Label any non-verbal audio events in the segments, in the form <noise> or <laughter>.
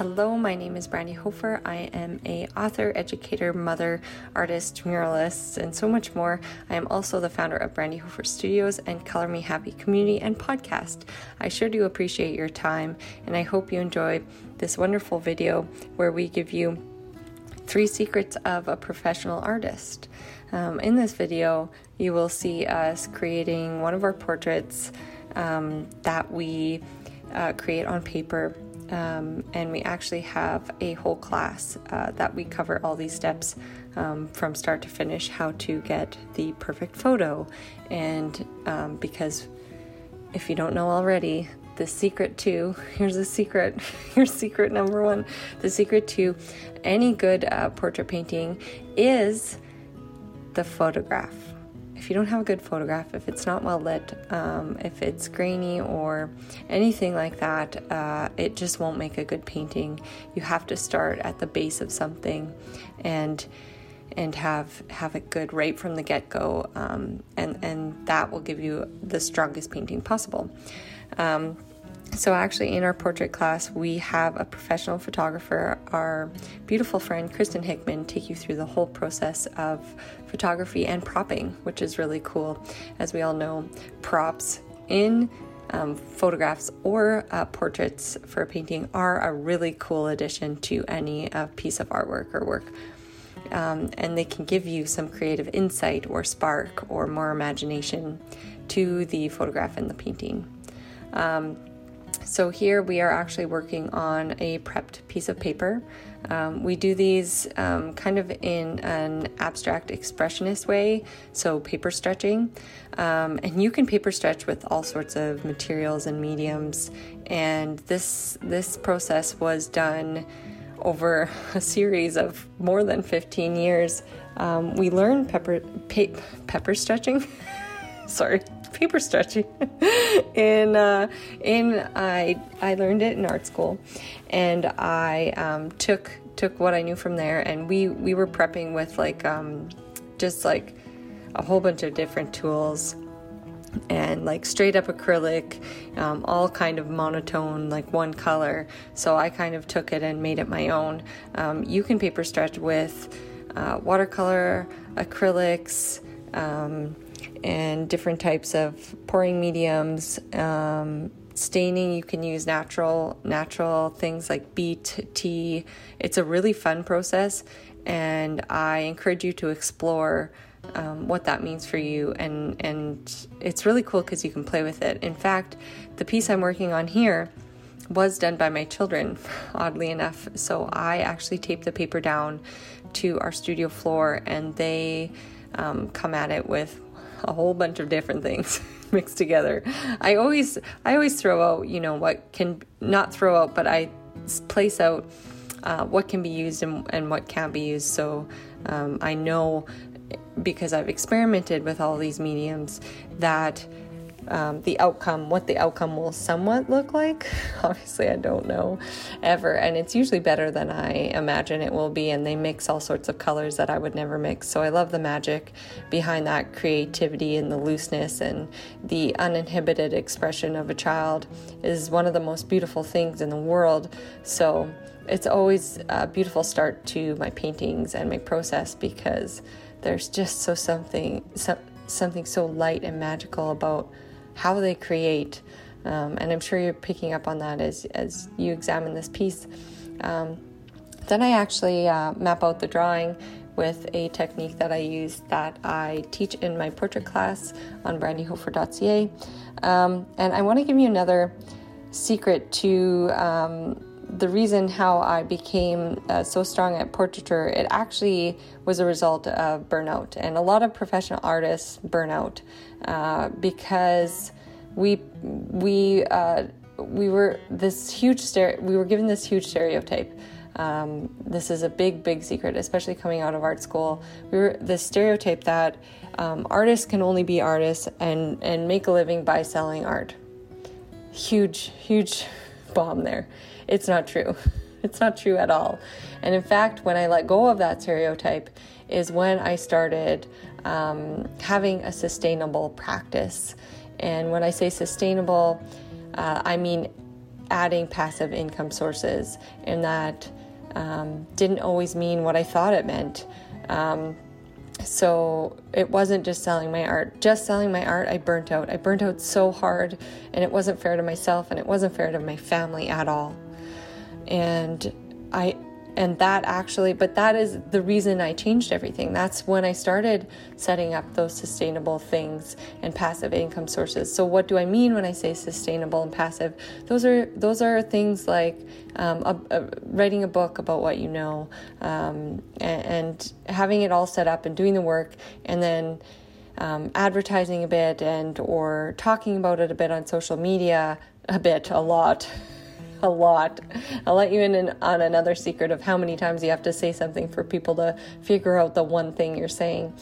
Hello, my name is Brandy Hofer. I am a author, educator, mother, artist, muralist, and so much more. I am also the founder of Brandy Hofer Studios and Color Me Happy community and podcast. I sure do appreciate your time, and I hope you enjoy this wonderful video where we give you three secrets of a professional artist. Um, in this video, you will see us creating one of our portraits um, that we uh, create on paper um, and we actually have a whole class uh, that we cover all these steps um, from start to finish how to get the perfect photo. And um, because if you don't know already, the secret to <laughs> here's a secret, <laughs> here's secret number one the secret to any good uh, portrait painting is the photograph if you don't have a good photograph, if it's not well lit, um, if it's grainy or anything like that, uh, it just won't make a good painting. You have to start at the base of something, and and have have it good right from the get go, um, and and that will give you the strongest painting possible. Um, so, actually, in our portrait class, we have a professional photographer, our beautiful friend Kristen Hickman, take you through the whole process of photography and propping, which is really cool. As we all know, props in um, photographs or uh, portraits for a painting are a really cool addition to any uh, piece of artwork or work. Um, and they can give you some creative insight or spark or more imagination to the photograph and the painting. Um, so here we are actually working on a prepped piece of paper. Um, we do these um, kind of in an abstract expressionist way, so paper stretching. Um, and you can paper stretch with all sorts of materials and mediums. And this this process was done over <laughs> a series of more than 15 years. Um, we learned pepper pa- pepper stretching. <laughs> Sorry <laughs> paper stretching. <laughs> in uh, in I I learned it in art school, and I um, took took what I knew from there, and we we were prepping with like um, just like a whole bunch of different tools and like straight up acrylic, um, all kind of monotone, like one color. So I kind of took it and made it my own. Um, you can paper stretch with uh, watercolor, acrylics, um, and different types of pouring mediums. Um, staining. You can use natural natural things like beet tea. It's a really fun process and i encourage you to explore um, what that means for you. And and it's really cool because you can play with it. In fact the piece i'm working on here was done by my children <laughs> oddly enough. So i actually taped the paper down to our studio floor and they um, come at it with <laughs> a whole bunch of different things <laughs> mixed together. I always I always throw out, you know, what can not throw out, but I place out uh, what can be used and, and what can't be used. So um, I know because I've experimented with all these mediums that um, the outcome, what the outcome will somewhat look like. <laughs> Obviously, I don't know ever, and it's usually better than I imagine it will be. And they mix all sorts of colors that I would never mix. So I love the magic behind that creativity and the looseness and the uninhibited expression of a child is one of the most beautiful things in the world. So it's always a beautiful start to my paintings and my process because there's just so something so, something so light and magical about how they create. Um, and I'm sure you're picking up on that as, as you examine this piece. Um, then I actually uh, map out the drawing with a technique that I use that I teach in my portrait class on brandyhofer.ca. Um, and I want to give you another secret to um, the reason how I became uh, so strong at portraiture. It actually was a result of burnout, and a lot of professional artists burn out uh, because we we uh, we were this huge stere- we were given this huge stereotype. Um, this is a big, big secret, especially coming out of art school. We were the stereotype that um, artists can only be artists and and make a living by selling art. Huge, huge bomb there. It's not true. <laughs> It's not true at all. And in fact, when I let go of that stereotype, is when I started um, having a sustainable practice. And when I say sustainable, uh, I mean adding passive income sources, and that um, didn't always mean what I thought it meant. Um, so it wasn't just selling my art. Just selling my art, I burnt out. I burnt out so hard, and it wasn't fair to myself, and it wasn't fair to my family at all. And I and that actually but that is the reason i changed everything. That's when i started setting up those sustainable things and passive income sources. So what do i mean when i say sustainable and passive? Those are those are things like um, a, a, writing a book about what you know um, and, and, having it all set up and doing the work and then um, advertising a bit and or talking about it a bit on social media a bit a lot <laughs> a lot. I'll let you in on another secret of how many times you have to say something for people to figure out the one thing you're saying.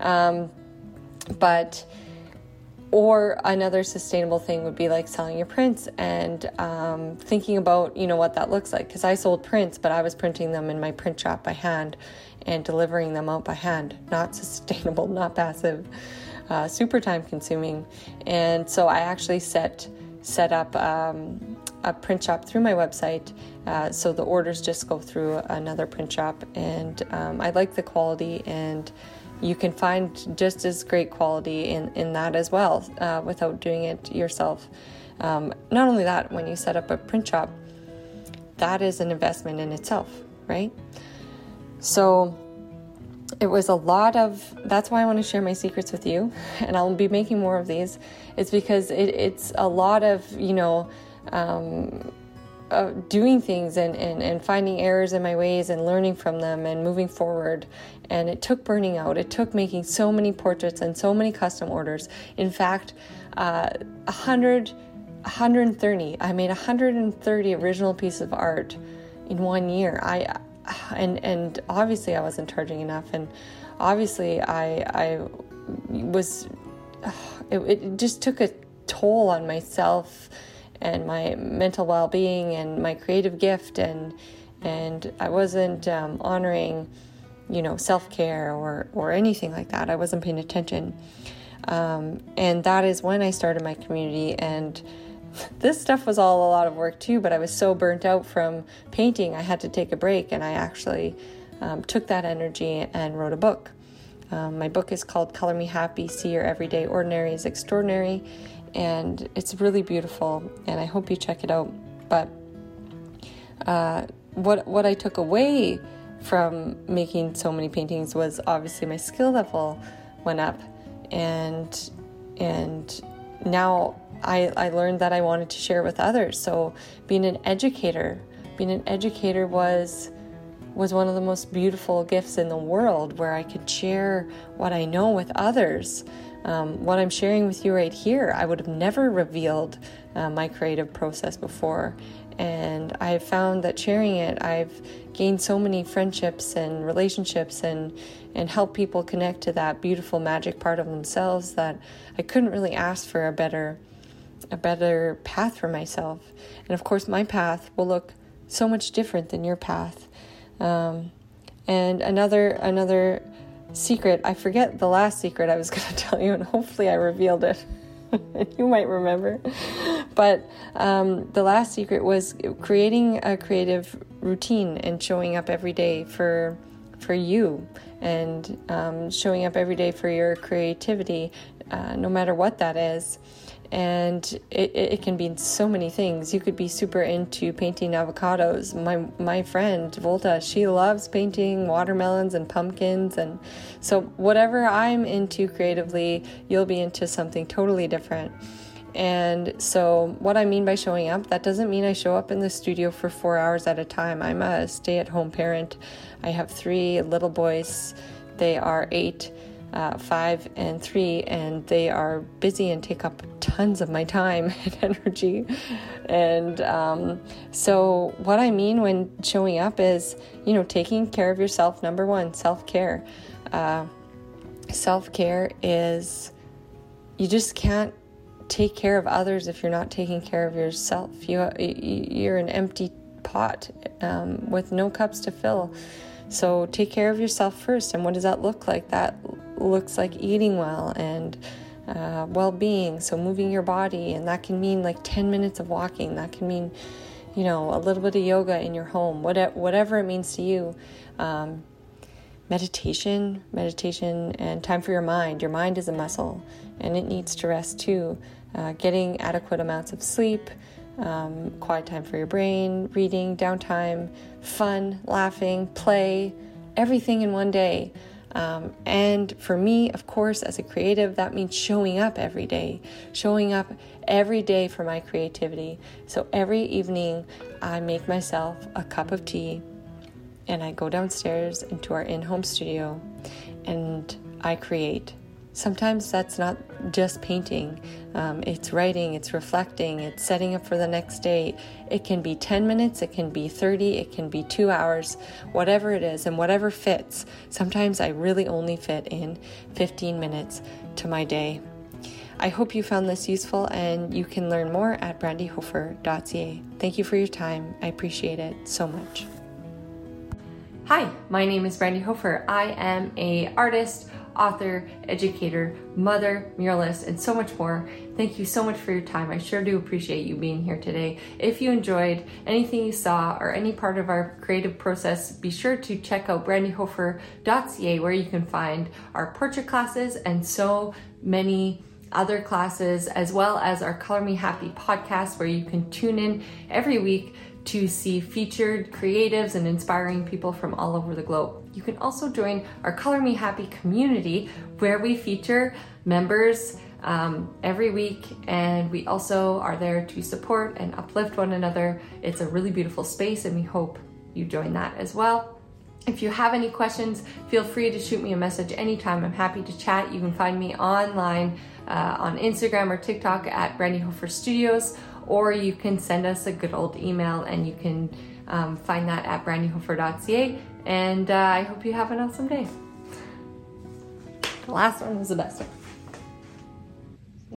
Um, but or another sustainable thing would be like selling your prints and um, thinking about you know what that looks like because i sold prints but i was printing them in my print shop by hand and delivering them out by hand not <laughs> sustainable not passive uh, super time consuming and so i actually set set up um, a print shop through my website. Uh, so the orders just go through another print shop, and um, I like the quality, and you can find just as great quality in, in that as well uh, without doing it yourself. Um, not only that, when you set up a print shop, that is an investment in itself, right? So it was a lot of that's why I want to share my secrets with you, <laughs> and I'll be making more of these. It's because it, it's a lot of, you know, um, uh, doing things and, and, and finding errors in my ways and learning from them and moving forward. And it took burning out. It took making so many portraits and so many custom orders. In fact, uh, 100, 130. I made 130 original pieces of art in one year. I and and obviously I wasn't charging enough, and obviously I I was. It, it just took a toll on myself and my mental well-being and my creative gift and and I wasn't um, honoring you know self-care or or anything like that. I wasn't paying attention. Um, and that is when I started my community and <laughs> this stuff was all a lot of work too but I was so burnt out from painting I had to take a break and I actually um, took that energy and wrote a book. Um, my book is called Color Me Happy See Your Everyday Ordinary is Extraordinary and it's really beautiful and I hope you check it out. But uh, what what I took away from making so many paintings was obviously my skill level went up and and now I, I learned that I wanted to share with others. So being an educator, being an educator was was one of the most beautiful gifts in the world where I could share what I know with others. Um, what I'm sharing with you right here, I would have never revealed uh, my creative process before. And I've found that sharing it, I've gained so many friendships and relationships and, and help people connect to that beautiful magic part of themselves that I couldn't really ask for a better a better path for myself. And of course, my path will look so much different than your path. Um, and another another secret. I forget the last secret I was <laughs> going to tell you, and hopefully I revealed it. <laughs> you might remember. But um, the last secret was creating a creative routine and showing up every day for for you and um, showing up every day for your creativity, uh, no matter what that is and it, it can be so many things. You could be super into painting avocados. My my friend Volta, she loves painting watermelons and pumpkins, and so whatever I'm into creatively, you'll be into something totally different. And so, what I mean by showing up, that doesn't mean I show up in the studio for four hours at a time. I'm a stay at home parent. I have three little boys, they are eight uh, five and three, and they are busy and take up tons of my time <laughs> and energy. And um, so, what I mean when showing up is, you know, taking care of yourself. Number one, self care. Uh, self care is you just can't take care of others if you're not taking care of yourself. You you're an empty pot um, with no cups to fill. So take care of yourself first. And what does that look like? That looks like eating well and uh, well being. So, moving your body, and that can mean like 10 minutes of walking, that can mean, you know, a little bit of yoga in your home, whatever, it means to you. Um, meditation, meditation, and time for your mind. Your mind is a muscle and it needs to rest too. Uh, getting adequate amounts of sleep, um, quiet time for your brain, reading, downtime, fun, laughing, play, everything in one day. Um, and for me, of course, as a creative, that means showing up every day, showing up every day for my creativity. So every evening, I make myself a cup of tea and I go downstairs into our in home studio and I create. Sometimes that's not just painting, um, it's writing, it's reflecting, it's setting up for the next day. It can be 10 minutes, it can be 30, it can be two hours, whatever it is, and whatever fits. Sometimes I really only fit in 15 minutes to my day. I hope you found this useful and you can learn more at brandyhofer.ca. Thank you for your time. I appreciate it so much. Hi, my name is Brandy Hofer. I am a artist, author, educator, mother, muralist, and so much more. Thank you so much for your time. I sure do appreciate you being here today. If you enjoyed anything you saw or any part of our creative process, be sure to check out brandyhofer.ca where you can find our portrait classes and so many other classes, as well as our Color Me Happy podcast, where you can tune in every week to see featured creatives and inspiring people from all over the globe. You can also join our Color Me Happy community where we feature members um, every week and we also are there to support and uplift one another. It's a really beautiful space and we hope you join that as well. If you have any questions, feel free to shoot me a message anytime. I'm happy to chat. You can find me online uh, on Instagram or TikTok at Brandy Hofer Studios or you can send us a good old email and you can um, find that at brandyhofer.ca. And uh, I hope you have an awesome day. The last one was the best one.